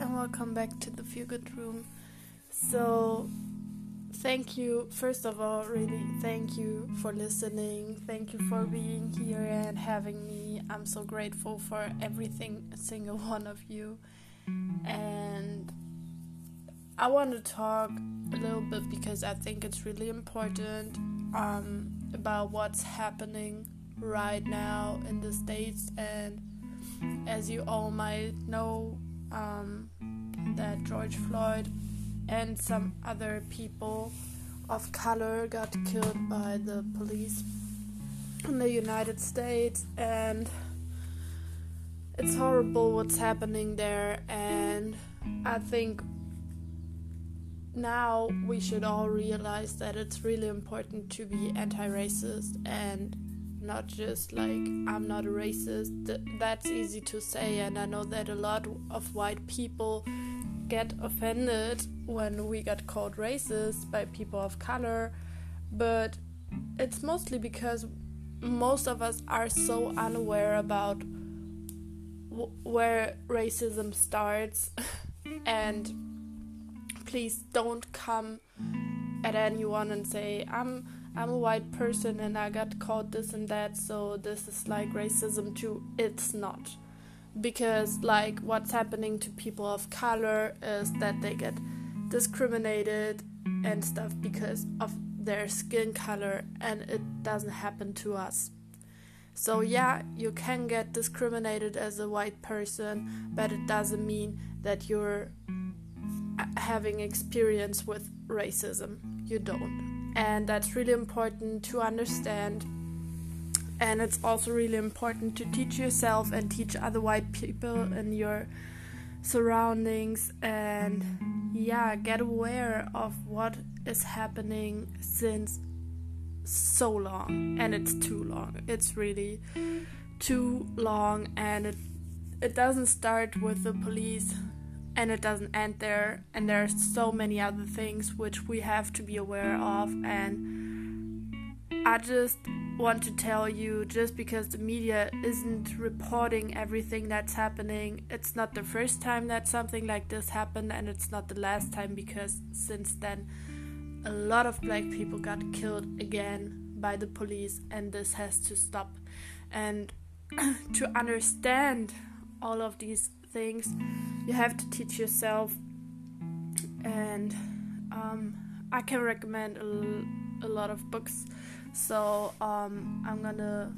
and welcome back to the Feel Good Room. So, thank you, first of all, really thank you for listening. Thank you for being here and having me. I'm so grateful for everything, a single one of you. And I want to talk a little bit because I think it's really important um, about what's happening right now in the States and as you all might know, um, that George Floyd and some other people of color got killed by the police in the United States, and it's horrible what's happening there. And I think now we should all realize that it's really important to be anti racist and not just like I'm not a racist. That's easy to say, and I know that a lot of white people get offended when we get called racist by people of color, but it's mostly because most of us are so unaware about where racism starts and please don't come at anyone and say i'm I'm a white person and I got called this and that, so this is like racism too. It's not. Because, like, what's happening to people of color is that they get discriminated and stuff because of their skin color, and it doesn't happen to us. So, yeah, you can get discriminated as a white person, but it doesn't mean that you're uh, having experience with racism. You don't and that's really important to understand. And it's also really important to teach yourself and teach other white people in your surroundings and yeah get aware of what is happening since so long. And it's too long. It's really too long and it it doesn't start with the police and it doesn't end there. And there are so many other things which we have to be aware of. And i just want to tell you just because the media isn't reporting everything that's happening it's not the first time that something like this happened. And it's not the last time because since then a lot of black people got killed again by the police. And this has to stop. And to understand all of these things. You have to teach yourself. And um, i can recommend a, lot of books. So um, i'm gonna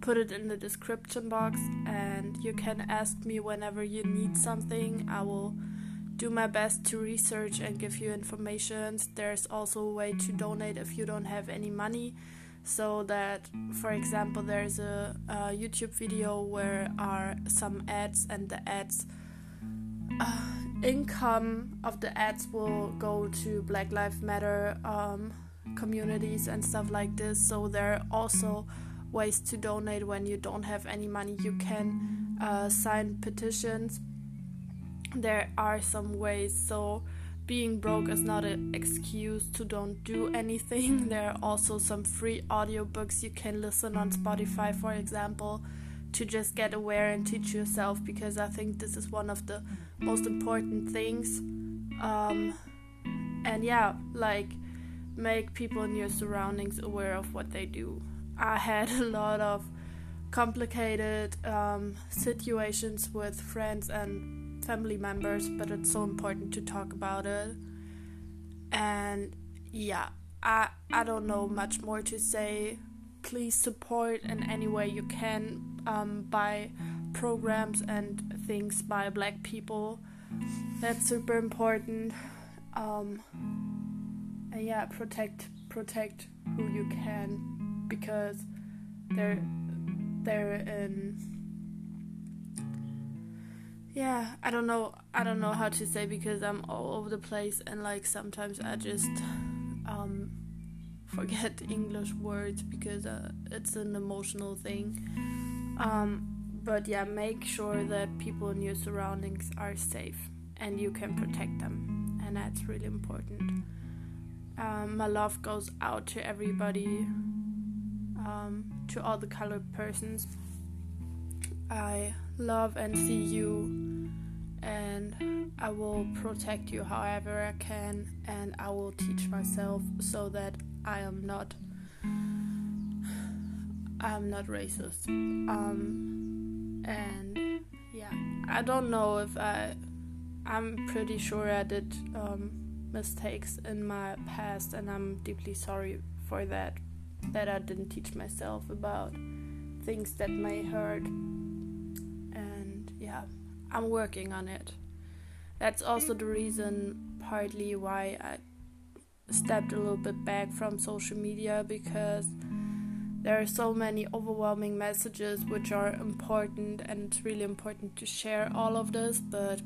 put it in the description box. And you can ask me whenever you need something. I will do my best to research and give you information. There's also a way to donate if you don't have any money so that for example there's a, a youtube video where are some ads and the ads uh, income of the ads will go to black lives matter um, communities and stuff like this. So there are also ways to donate when you don't have any money. You can uh, sign petitions. There are some ways. So being broke is not an excuse to don't do anything. There are also some free audiobooks you can listen on Spotify, for example, to just get aware and teach yourself because I think this is one of the most important things. Um, and yeah, like make people in your surroundings aware of what they do. I had a lot of complicated um, situations with friends and family members, but it's so important to talk about it. And yeah, I I don't know much more to say. Please support in any way you can um, by programs and things by Black people. That's super important. Um, and yeah, protect protect who you can because they're they're in yeah i don't know i don't know how to say because i'm all over the place and like sometimes i just um forget english words because uh, it's an emotional thing. Um but yeah make sure that people in your surroundings are safe and you can protect them and that's really important. Um, my love goes out to everybody um, to all the colored persons. I love and see you and I will protect you however I can, and I will teach myself so that I am not. I'm not racist. Um, and yeah, I don't know if I. I'm pretty sure I did um, mistakes in my past, and I'm deeply sorry for that. That I didn't teach myself about things that may hurt. I'm working on it. That's also the reason, partly, why I stepped a little bit back from social media because there are so many overwhelming messages which are important and it's really important to share all of this but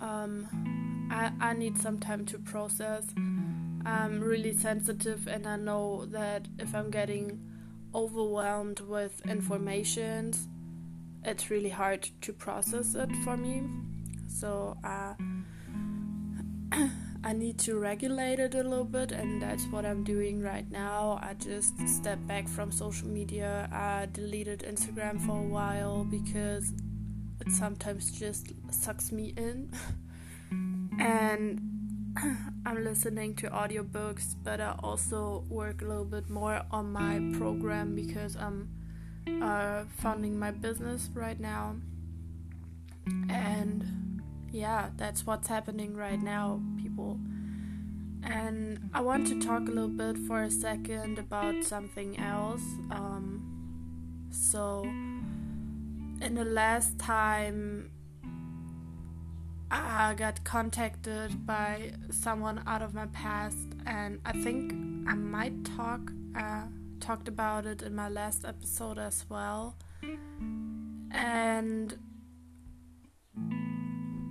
um, I, I need some time to process i'm really sensitive and i know that if i'm getting overwhelmed with information it's really hard to process it for me so uh, I need to regulate it a little bit, and that's what I'm doing right now. I just stepped back from social media. I deleted Instagram for a while because it sometimes just sucks me in. and I'm listening to audiobooks, but I also work a little bit more on my program because I'm uh, funding my business right now. And yeah, that's what's happening right now people. And I want to talk a little bit for a second about something else. Um, so, in the last time I got contacted by someone out of my past, and I think I might talk uh, talked about it in my last episode as well. And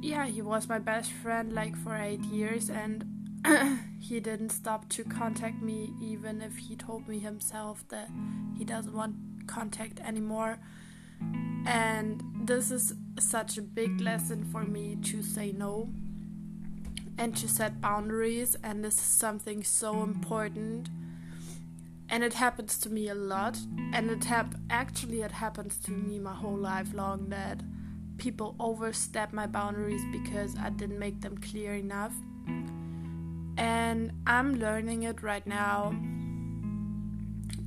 yeah, he was my best friend like for eight years, and he didn't stop to contact me, even if he told me himself that he doesn't want contact anymore. And this is such a big lesson for me to say no and to set boundaries, and this is something so important. And it happens to me a lot, and it hap- actually it happens to me my whole life long that people overstep my boundaries because I didn't make them clear enough. And I'm learning it right now.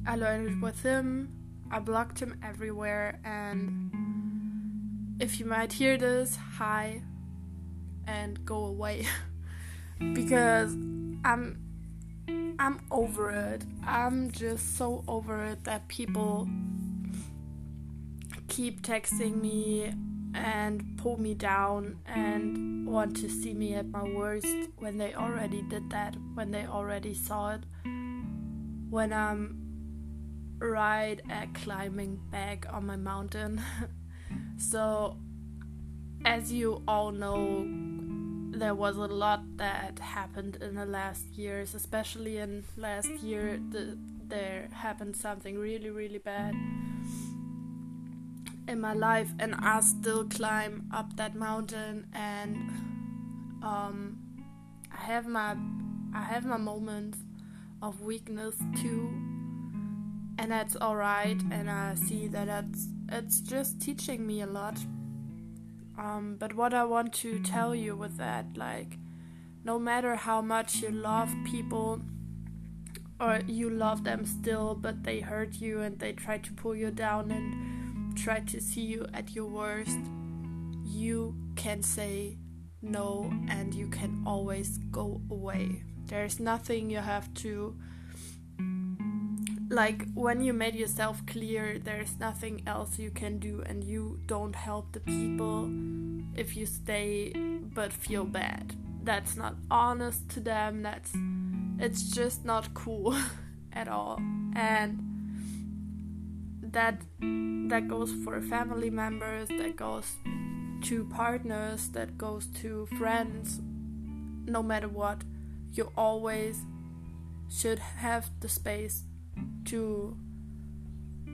I learned it with him. I blocked him everywhere and if you might hear this, hi and go away because I'm I'm over it. I'm just so over it that people keep texting me and pull me down and want to see me at my worst when they already did that, when they already saw it, when I'm right at climbing back on my mountain. so, as you all know, there was a lot that happened in the last years, especially in last year. The, there happened something really, really bad in my life and I still climb up that mountain and um, I have my I have my moments of weakness too and that's alright and I see that it's it's just teaching me a lot um, but what I want to tell you with that like no matter how much you love people or you love them still but they hurt you and they try to pull you down and try to see you at your worst, you can say no and you can always go away. There's nothing you have to. Like when you made yourself clear, there's nothing else you can do, and you don't help the people if you stay but feel bad. That's not honest to them, that's. It's just not cool at all. And that that goes for family members that goes to partners that goes to friends no matter what you always should have the space to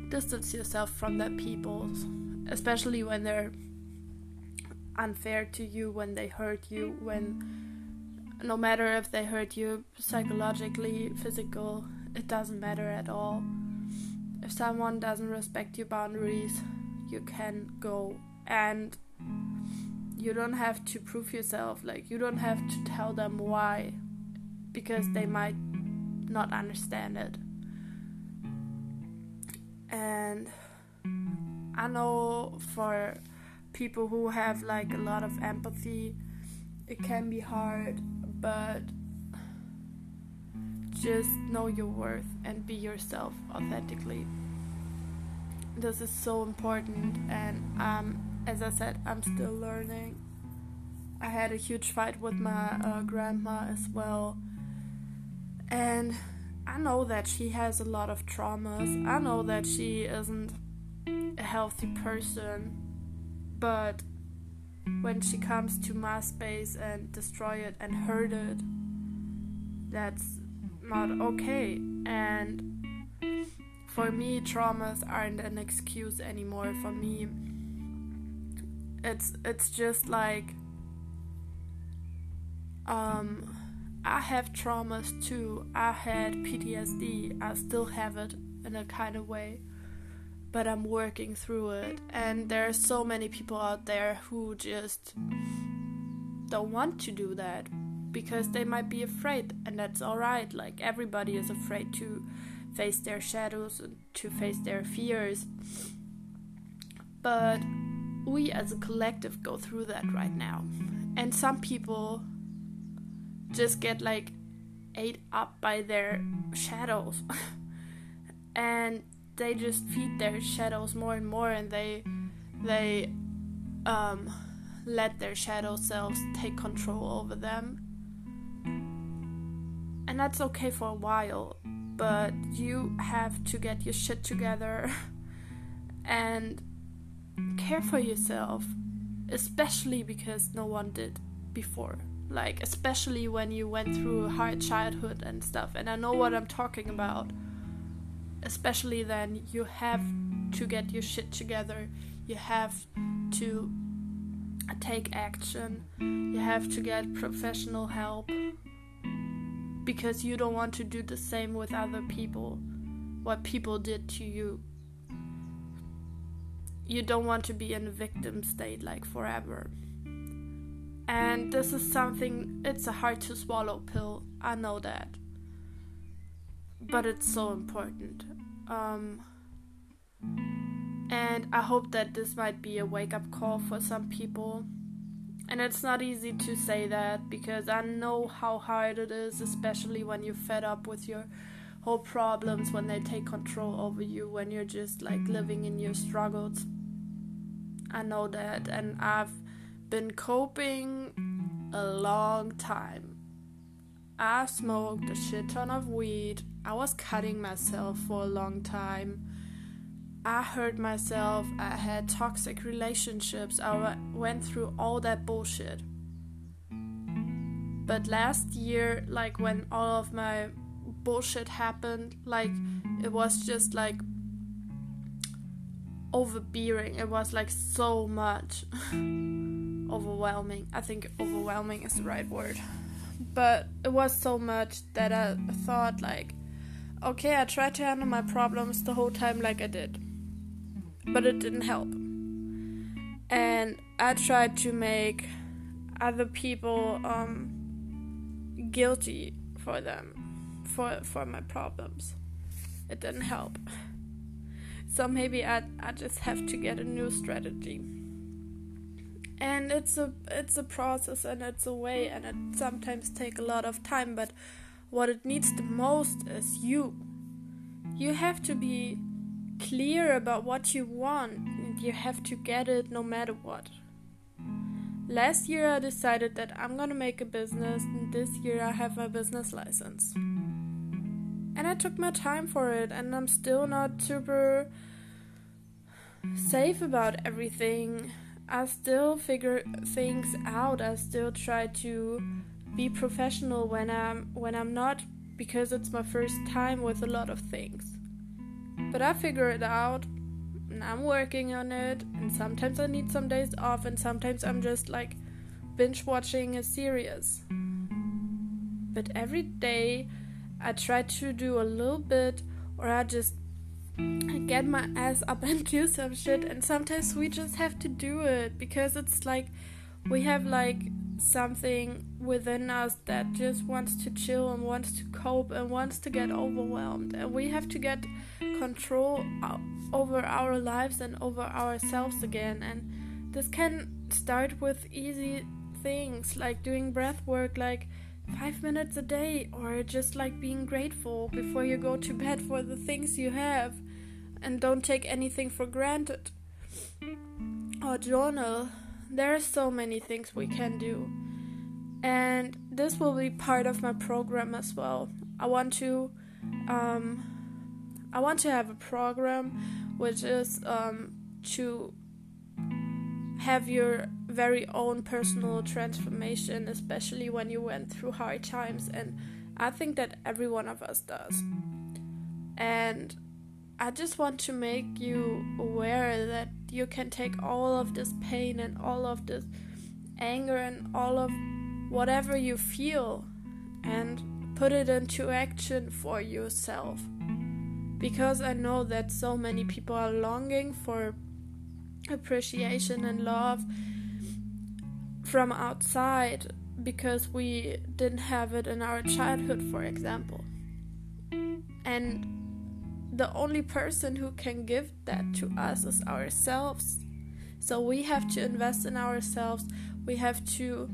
distance yourself from that people especially when they're unfair to you when they hurt you when no matter if they hurt you psychologically physical it doesn't matter at all. If someone doesn't respect your boundaries, you can go and you don't have to prove yourself like you don't have to tell them why because they might not understand it and i know for people who have like a lot of empathy it can be hard but just know your worth and be yourself authentically this is so important and um as I said, I'm still learning. I had a huge fight with my uh, grandma as well. And I know that she has a lot of traumas. I know that she isn't a healthy person. But when she comes to my space and destroy it and hurt it, that's not okay. And for me, traumas aren't an excuse anymore. For me, it's it's just like um I have traumas too. I had PTSD. I still have it in a kind of way. But I'm working through it. And there are so many people out there who just don't want to do that because they might be afraid. And that's alright. Like, everybody is afraid to face their shadows and to face their fears. But we as a collective go through that right now. And some people just get like ate up by their shadows. and they just feed their shadows more and more and they they um let their shadow selves take control over them. And that's okay for a while, but you have to get your shit together and care for yourself, especially because no one did before. Like, especially when you went through a hard childhood and stuff. And I know what I'm talking about. Especially then, you have to get your shit together. You have to take action. You have to get professional help. Because you don't want to do the same with other people. What people did to you you don't want to be in a victim state like forever. And this is something, it's a hard to swallow pill, I know that. But it's so important. Um, and I hope that this might be a wake up call for some people. And it's not easy to say that because I know how hard it is, especially when you're fed up with your whole problems, when they take control over you, when you're just like living in your struggles. I know that, and I've been coping a long time. I smoked a shit ton of weed. I was cutting myself for a long time. I hurt myself. I had toxic relationships. I went through all that bullshit. But last year, like when all of my bullshit happened, like it was just like overbearing. It was like so much. overwhelming. I think overwhelming is the right word. But it was so much that I thought like okay, I tried to handle my problems the whole time like I did. But it didn't help. And I tried to make other people um guilty for them for for my problems. It didn't help. So maybe I I just have to get a new strategy. And it's a it's a process and it's a way and it sometimes take a lot of time, but what it needs the most is you. You have to be clear about what you want and you have to get it no matter what. Last year I decided that I'm gonna make a business and this year I have my business license. And I took my time for it, and I'm still not super safe about everything. I still figure things out. I still try to be professional when I'm when I'm not because it's my first time with a lot of things. But I figure it out and I'm working on it and sometimes I need some days off and sometimes I'm just like binge watching a series. But every day I try to do a little bit, or I just get my ass up and do some shit. And sometimes we just have to do it because it's like we have like something within us that just wants to chill and wants to cope and wants to get overwhelmed and we have to get control over our lives and over ourselves again and this can start with easy things like doing breath work like 5 minutes a day or just like being grateful before you go to bed for the things you have and don't take anything for granted or journal there are so many things we can do. And this will be part of my program as well. I want to um, I want to have a program which is um, to have your very own personal transformation, especially when you went through hard times. And I think that every one of us does. And I just want to make you aware that you can take all of this pain and all of this anger and all of whatever you feel and put it into action for yourself. Because I know that so many people are longing for appreciation and love from outside because we didn't have it in our childhood, for example. And the only person who can give that to us is ourselves. So we have to invest in ourselves. We have to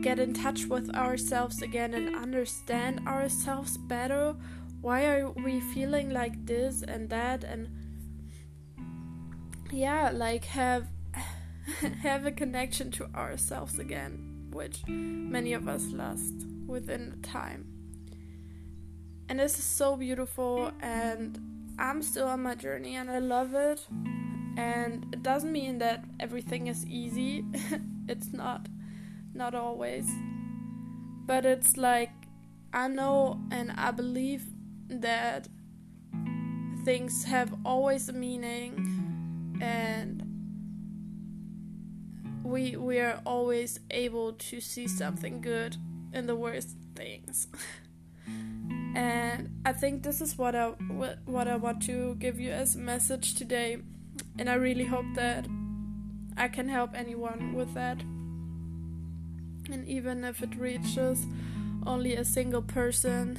get in touch with ourselves again and understand ourselves better. Why are we feeling like this and that and yeah, like have have a connection to ourselves again, which many of us lost within time. And this is so beautiful and I'm still on my journey and I love it. And it doesn't mean that everything is easy. it's not. Not always. But it's like I know and I believe that things have always a meaning and we we are always able to see something good in the worst things. and I think this is what I what I want to give you as a message today, and I really hope that I can help anyone with that. And even if it reaches only a single person,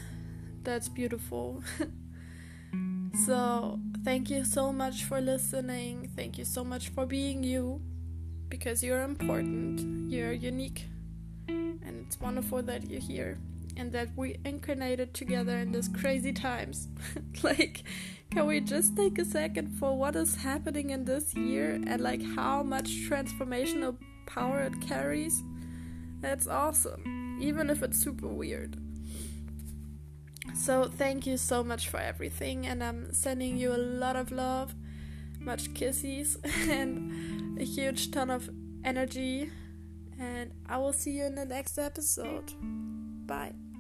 that's beautiful. so, thank you so much for listening. Thank you so much for being you because you're important, you're unique, and it's wonderful that you're here and that we incarnated together in these crazy times. like, can we just take a second for what is happening in this year and like how much transformational power it carries? That's awesome, even if it's super weird. So, thank you so much for everything, and I'm sending you a lot of love, much kisses, and a huge ton of energy. And I will see you in the next episode. Bye.